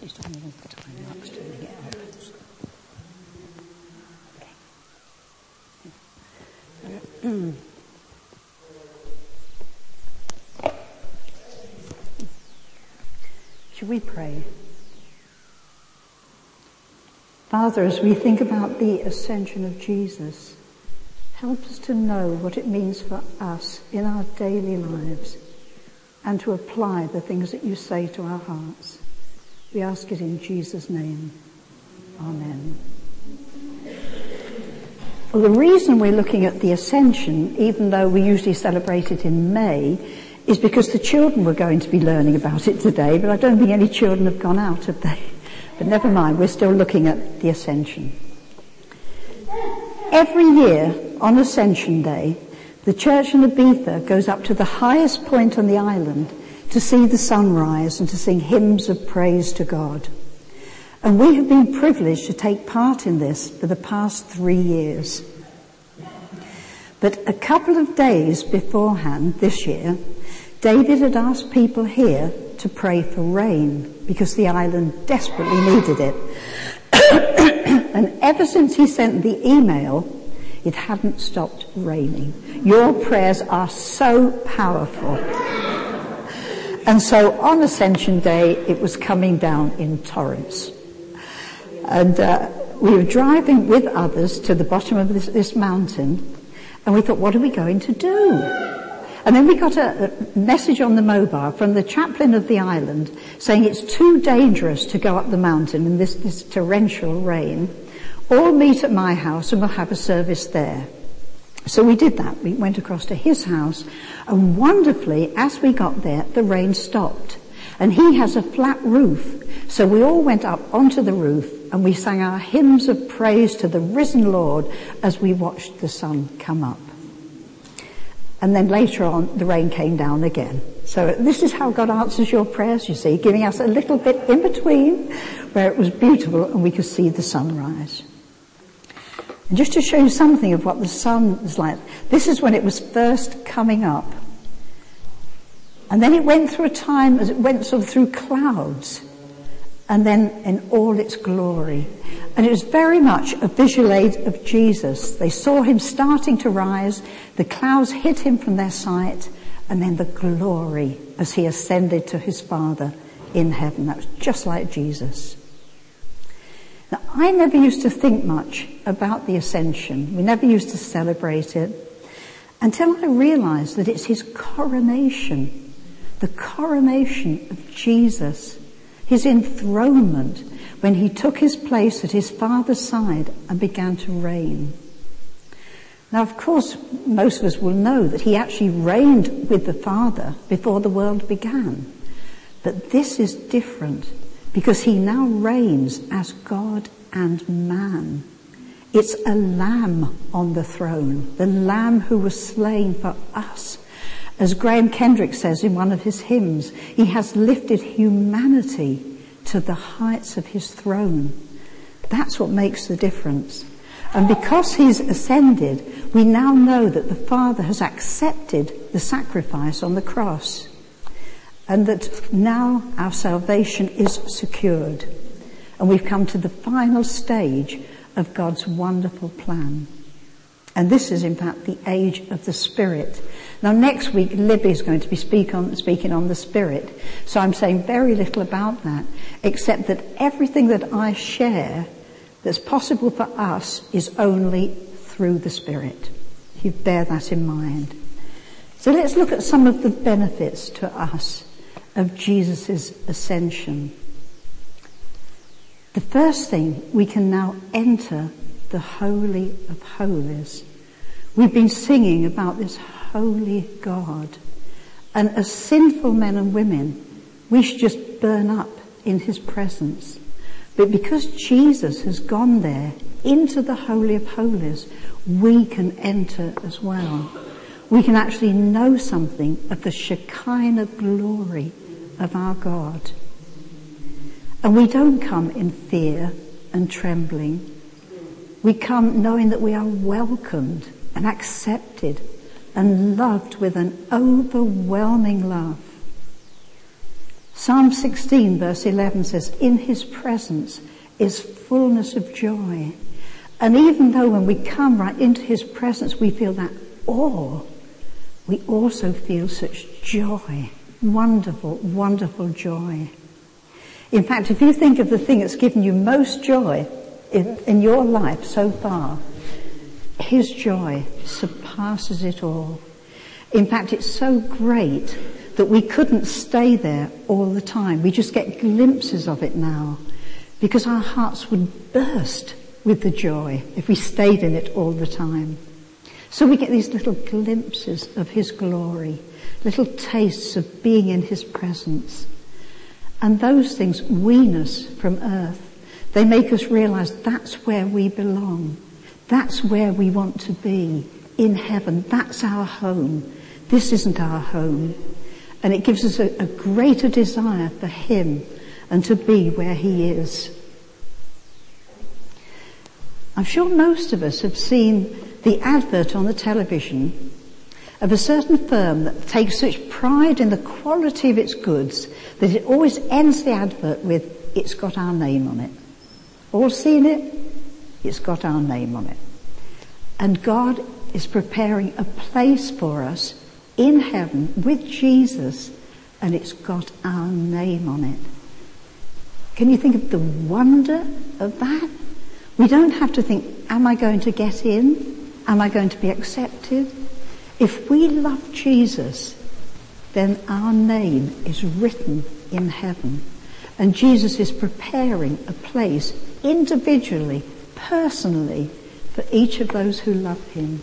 Time to. Should we pray? Father, as we think about the ascension of Jesus, help us to know what it means for us in our daily lives and to apply the things that you say to our hearts. We ask it in Jesus' name. Amen. Well, the reason we're looking at the ascension, even though we usually celebrate it in May, is because the children were going to be learning about it today, but I don't think any children have gone out, have they? But never mind, we're still looking at the Ascension. Every year on Ascension Day, the church in Ibiza goes up to the highest point on the island to see the sunrise and to sing hymns of praise to God. And we have been privileged to take part in this for the past three years. But a couple of days beforehand this year, David had asked people here to pray for rain because the island desperately needed it. and ever since he sent the email, it hadn't stopped raining. Your prayers are so powerful. And so on Ascension Day, it was coming down in torrents. And uh, we were driving with others to the bottom of this, this mountain, and we thought, what are we going to do? And then we got a, a message on the mobile from the chaplain of the island saying it's too dangerous to go up the mountain in this, this torrential rain. All meet at my house and we'll have a service there. So we did that. We went across to his house and wonderfully, as we got there, the rain stopped. And he has a flat roof. So we all went up onto the roof and we sang our hymns of praise to the risen Lord as we watched the sun come up. And then later on, the rain came down again. So this is how God answers your prayers, you see, giving us a little bit in between where it was beautiful and we could see the sunrise. And just to show you something of what the sun was like, this is when it was first coming up. And then it went through a time as it went sort of through clouds and then in all its glory. And it was very much a visual aid of Jesus. They saw him starting to rise, the clouds hid him from their sight, and then the glory as he ascended to his Father in heaven. That was just like Jesus. Now, I never used to think much about the ascension. We never used to celebrate it until I realized that it's his coronation, the coronation of Jesus his enthronement when he took his place at his father's side and began to reign. Now, of course, most of us will know that he actually reigned with the Father before the world began. But this is different because he now reigns as God and man. It's a lamb on the throne, the lamb who was slain for us as Graham Kendrick says in one of his hymns, he has lifted humanity to the heights of his throne. That's what makes the difference. And because he's ascended, we now know that the Father has accepted the sacrifice on the cross. And that now our salvation is secured. And we've come to the final stage of God's wonderful plan. And this is in fact the age of the Spirit. Now next week, Libby is going to be speak on, speaking on the Spirit. So I'm saying very little about that, except that everything that I share that's possible for us is only through the Spirit. You bear that in mind. So let's look at some of the benefits to us of Jesus' ascension. The first thing, we can now enter the Holy of Holies. We've been singing about this holy God. And as sinful men and women, we should just burn up in his presence. But because Jesus has gone there into the Holy of Holies, we can enter as well. We can actually know something of the Shekinah glory of our God. And we don't come in fear and trembling. We come knowing that we are welcomed and accepted and loved with an overwhelming love. Psalm 16 verse 11 says, in his presence is fullness of joy. And even though when we come right into his presence we feel that awe, we also feel such joy. Wonderful, wonderful joy. In fact, if you think of the thing that's given you most joy in, in your life so far, his joy surpasses it all. In fact, it's so great that we couldn't stay there all the time. We just get glimpses of it now because our hearts would burst with the joy if we stayed in it all the time. So we get these little glimpses of His glory, little tastes of being in His presence. And those things wean us from earth. They make us realize that's where we belong. That's where we want to be, in heaven. That's our home. This isn't our home. And it gives us a, a greater desire for Him and to be where He is. I'm sure most of us have seen the advert on the television of a certain firm that takes such pride in the quality of its goods that it always ends the advert with, it's got our name on it. All seen it? It's got our name on it. And God is preparing a place for us in heaven with Jesus and it's got our name on it. Can you think of the wonder of that? We don't have to think, am I going to get in? Am I going to be accepted? If we love Jesus, then our name is written in heaven. And Jesus is preparing a place individually, personally, for each of those who love him.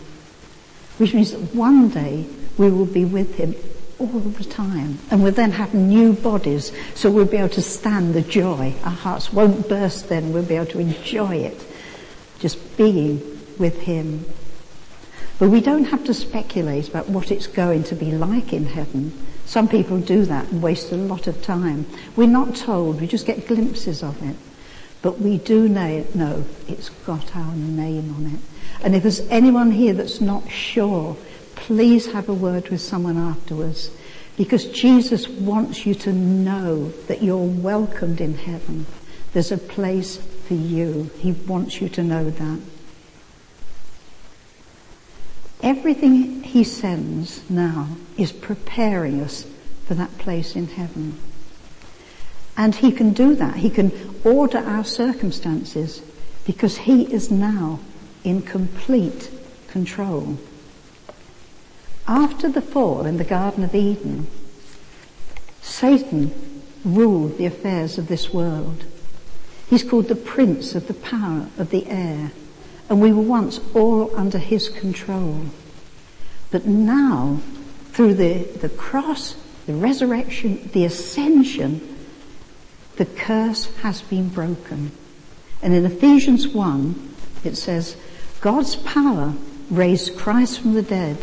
Which means that one day we will be with him all the time. And we'll then have new bodies, so we'll be able to stand the joy. Our hearts won't burst then, we'll be able to enjoy it. Just being with him. But we don't have to speculate about what it's going to be like in heaven. Some people do that and waste a lot of time. We're not told, we just get glimpses of it. But we do know it's got our name on it. And if there's anyone here that's not sure, please have a word with someone afterwards. Because Jesus wants you to know that you're welcomed in heaven. There's a place for you. He wants you to know that. Everything he sends now is preparing us for that place in heaven. And he can do that. He can order our circumstances because he is now in complete control. After the fall in the Garden of Eden, Satan ruled the affairs of this world. He's called the prince of the power of the air and we were once all under his control. But now, through the, the cross, the resurrection, the ascension, the curse has been broken. And in Ephesians 1, it says, God's power raised Christ from the dead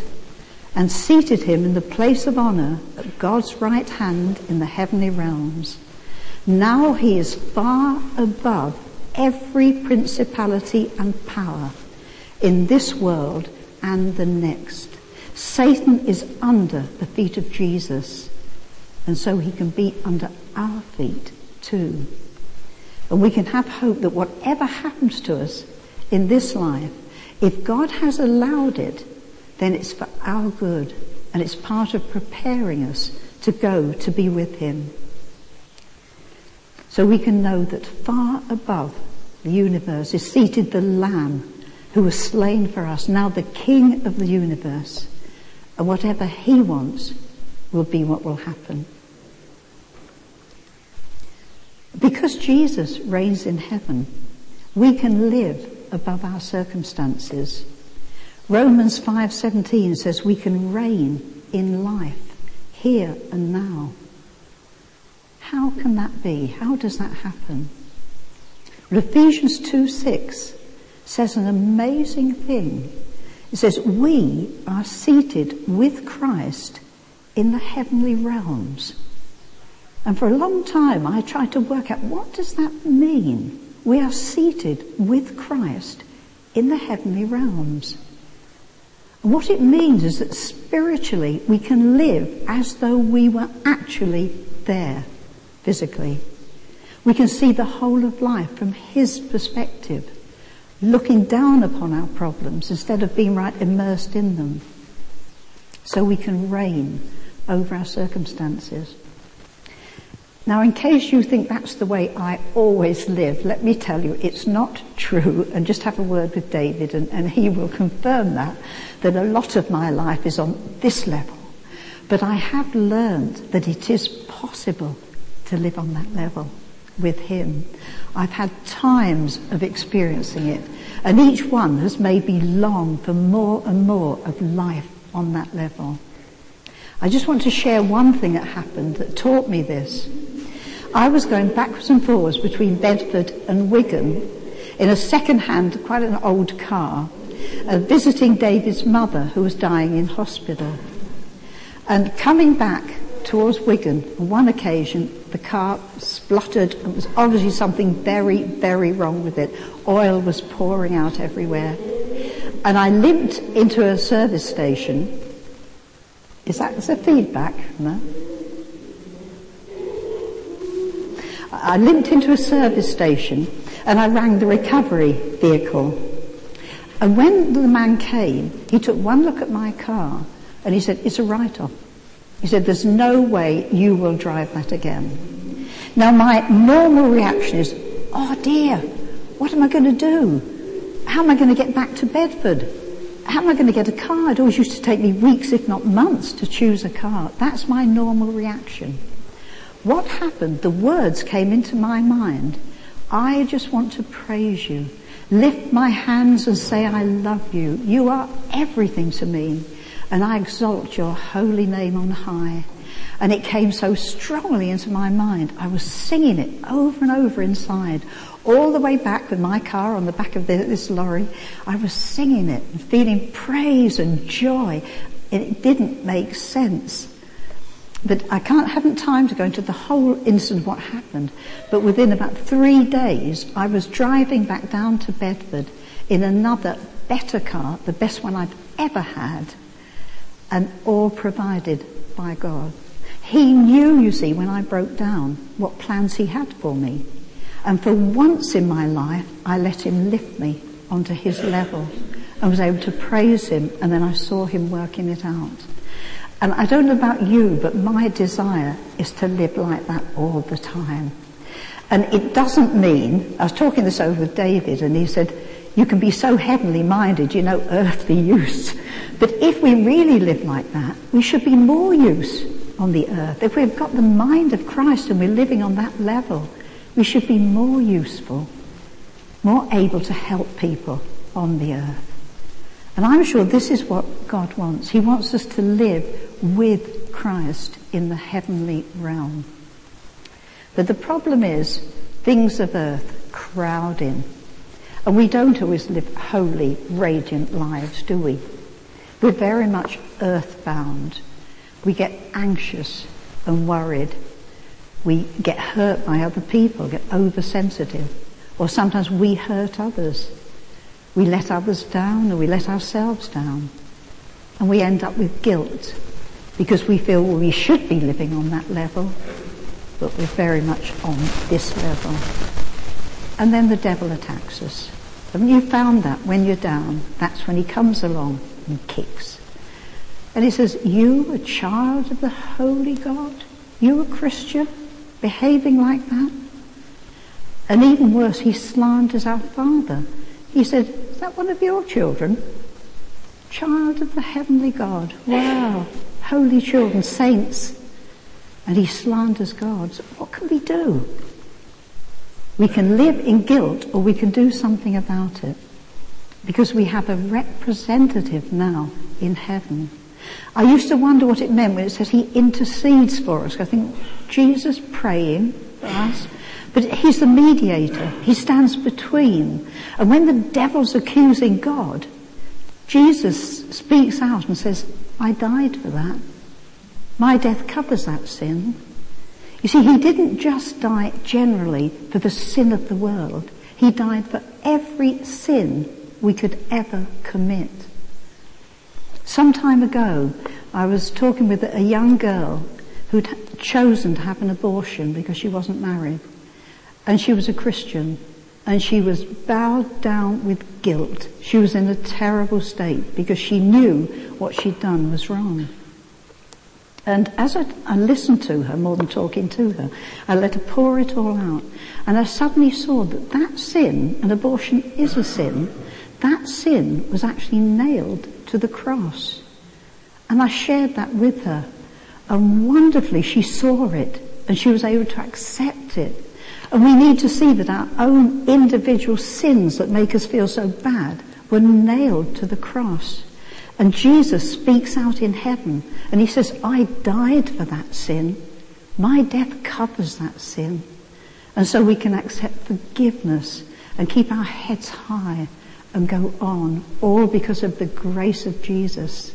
and seated him in the place of honor at God's right hand in the heavenly realms. Now he is far above every principality and power in this world and the next. Satan is under the feet of Jesus, and so he can be under our feet too. And we can have hope that whatever happens to us in this life, if God has allowed it, then it's for our good, and it's part of preparing us to go to be with him. So we can know that far above universe is seated the Lamb who was slain for us, now the King of the universe. And whatever he wants will be what will happen. Because Jesus reigns in heaven, we can live above our circumstances. Romans 5:17 says we can reign in life here and now. How can that be? How does that happen? Ephesians 2 6 says an amazing thing. It says, we are seated with Christ in the heavenly realms. And for a long time I tried to work out what does that mean? We are seated with Christ in the heavenly realms. And what it means is that spiritually we can live as though we were actually there. physically. We can see the whole of life from his perspective, looking down upon our problems instead of being right immersed in them. So we can reign over our circumstances. Now, in case you think that's the way I always live, let me tell you it's not true and just have a word with David and, and he will confirm that, that a lot of my life is on this level. But I have learned that it is possible to live on that level with him. I've had times of experiencing it and each one has made me long for more and more of life on that level. I just want to share one thing that happened that taught me this. I was going backwards and forwards between Bedford and Wigan in a second-hand, quite an old car, uh, visiting David's mother who was dying in hospital. And coming back towards Wigan, on one occasion, the car spluttered and was obviously something very, very wrong with it. Oil was pouring out everywhere. And I limped into a service station. Is that there feedback? No? I limped into a service station and I rang the recovery vehicle. And when the man came, he took one look at my car and he said, it's a write-off. He said, there's no way you will drive that again. Now my normal reaction is, oh dear, what am I going to do? How am I going to get back to Bedford? How am I going to get a car? It always used to take me weeks, if not months, to choose a car. That's my normal reaction. What happened? The words came into my mind. I just want to praise you. Lift my hands and say I love you. You are everything to me and I exalt your holy name on high. And it came so strongly into my mind. I was singing it over and over inside. All the way back with my car on the back of this lorry, I was singing it and feeling praise and joy. And it didn't make sense. But I can't, haven't time to go into the whole incident of what happened. But within about three days, I was driving back down to Bedford in another better car, the best one I've ever had, and all provided by God. He knew, you see, when I broke down, what plans he had for me. And for once in my life, I let him lift me onto his level and was able to praise him and then I saw him working it out. And I don't know about you, but my desire is to live like that all the time. And it doesn't mean, I was talking this over with David and he said, you can be so heavenly minded, you know, earthly use. But if we really live like that, we should be more use on the earth. If we've got the mind of Christ and we're living on that level, we should be more useful, more able to help people on the earth. And I'm sure this is what God wants. He wants us to live with Christ in the heavenly realm. But the problem is things of earth crowd in. And we don't always live holy, radiant lives, do we? We're very much earthbound. We get anxious and worried. We get hurt by other people, get oversensitive. Or sometimes we hurt others. We let others down or we let ourselves down. And we end up with guilt because we feel we should be living on that level, but we're very much on this level. And then the devil attacks us. Haven't you found that when you're down, that's when he comes along and kicks. And he says, you a child of the holy God? You a Christian? Behaving like that? And even worse, he slanders our Father. He said, is that one of your children? Child of the heavenly God. Wow. Holy children, saints. And he slanders God. So what can we do? We can live in guilt or we can do something about it. Because we have a representative now in heaven. I used to wonder what it meant when it says he intercedes for us. I think Jesus praying for us but he's the mediator. He stands between. And when the devil's accusing God, Jesus speaks out and says, I died for that. My death covers that sin. You see, he didn't just die generally for the sin of the world. He died for every sin we could ever commit. Some time ago, I was talking with a young girl who'd chosen to have an abortion because she wasn't married. And she was a Christian. And she was bowed down with guilt. She was in a terrible state because she knew what she'd done was wrong. And as I, I, listened to her, more than talking to her, I let her pour it all out. And I suddenly saw that that sin, and abortion is a sin, that sin was actually nailed to the cross. And I shared that with her. And wonderfully she saw it and she was able to accept it. And we need to see that our own individual sins that make us feel so bad were nailed to the cross. And Jesus speaks out in heaven and he says, I died for that sin. My death covers that sin. And so we can accept forgiveness and keep our heads high and go on, all because of the grace of Jesus.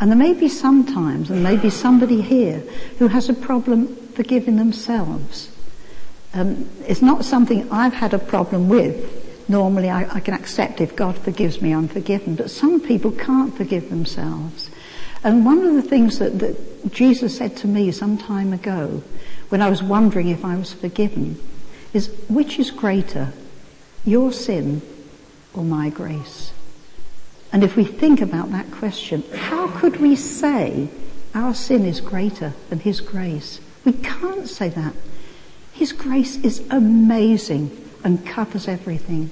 And there may be sometimes, and maybe somebody here who has a problem forgiving themselves. Um, it's not something I've had a problem with. Normally I, I can accept if God forgives me, I'm forgiven. But some people can't forgive themselves. And one of the things that, that Jesus said to me some time ago, when I was wondering if I was forgiven, is which is greater, your sin or my grace? And if we think about that question, how could we say our sin is greater than His grace? We can't say that. His grace is amazing and covers everything.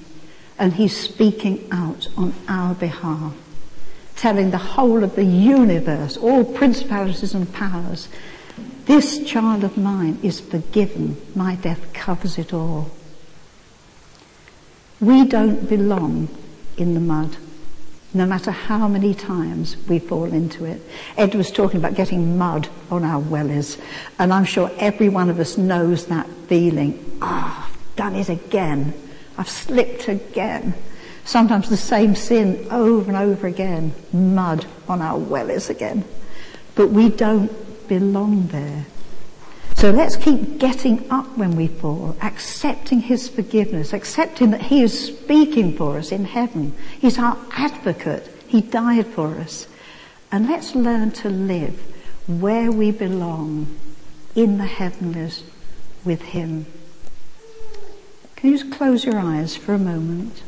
And He's speaking out on our behalf, telling the whole of the universe, all principalities and powers, this child of mine is forgiven. My death covers it all. We don't belong in the mud no matter how many times we fall into it. Ed was talking about getting mud on our wellies, and I'm sure every one of us knows that feeling. Ah, oh, done it again. I've slipped again. Sometimes the same sin over and over again. Mud on our wellies again. But we don't belong there. So let's keep getting up when we fall, accepting His forgiveness, accepting that He is speaking for us in heaven. He's our advocate. He died for us. And let's learn to live where we belong in the heavenlies with Him. Can you just close your eyes for a moment?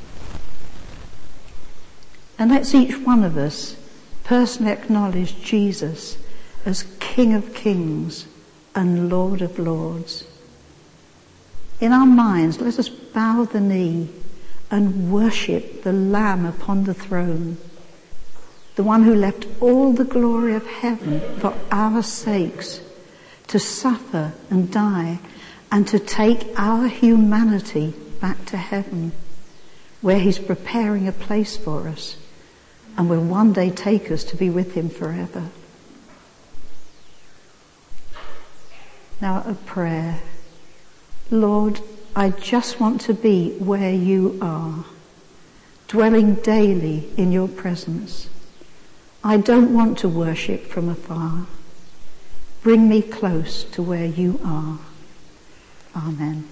And let's each one of us personally acknowledge Jesus as King of Kings and Lord of Lords. In our minds, let us bow the knee and worship the Lamb upon the throne, the one who left all the glory of heaven for our sakes to suffer and die and to take our humanity back to heaven where he's preparing a place for us and will one day take us to be with him forever. Now a prayer. Lord, I just want to be where you are, dwelling daily in your presence. I don't want to worship from afar. Bring me close to where you are. Amen.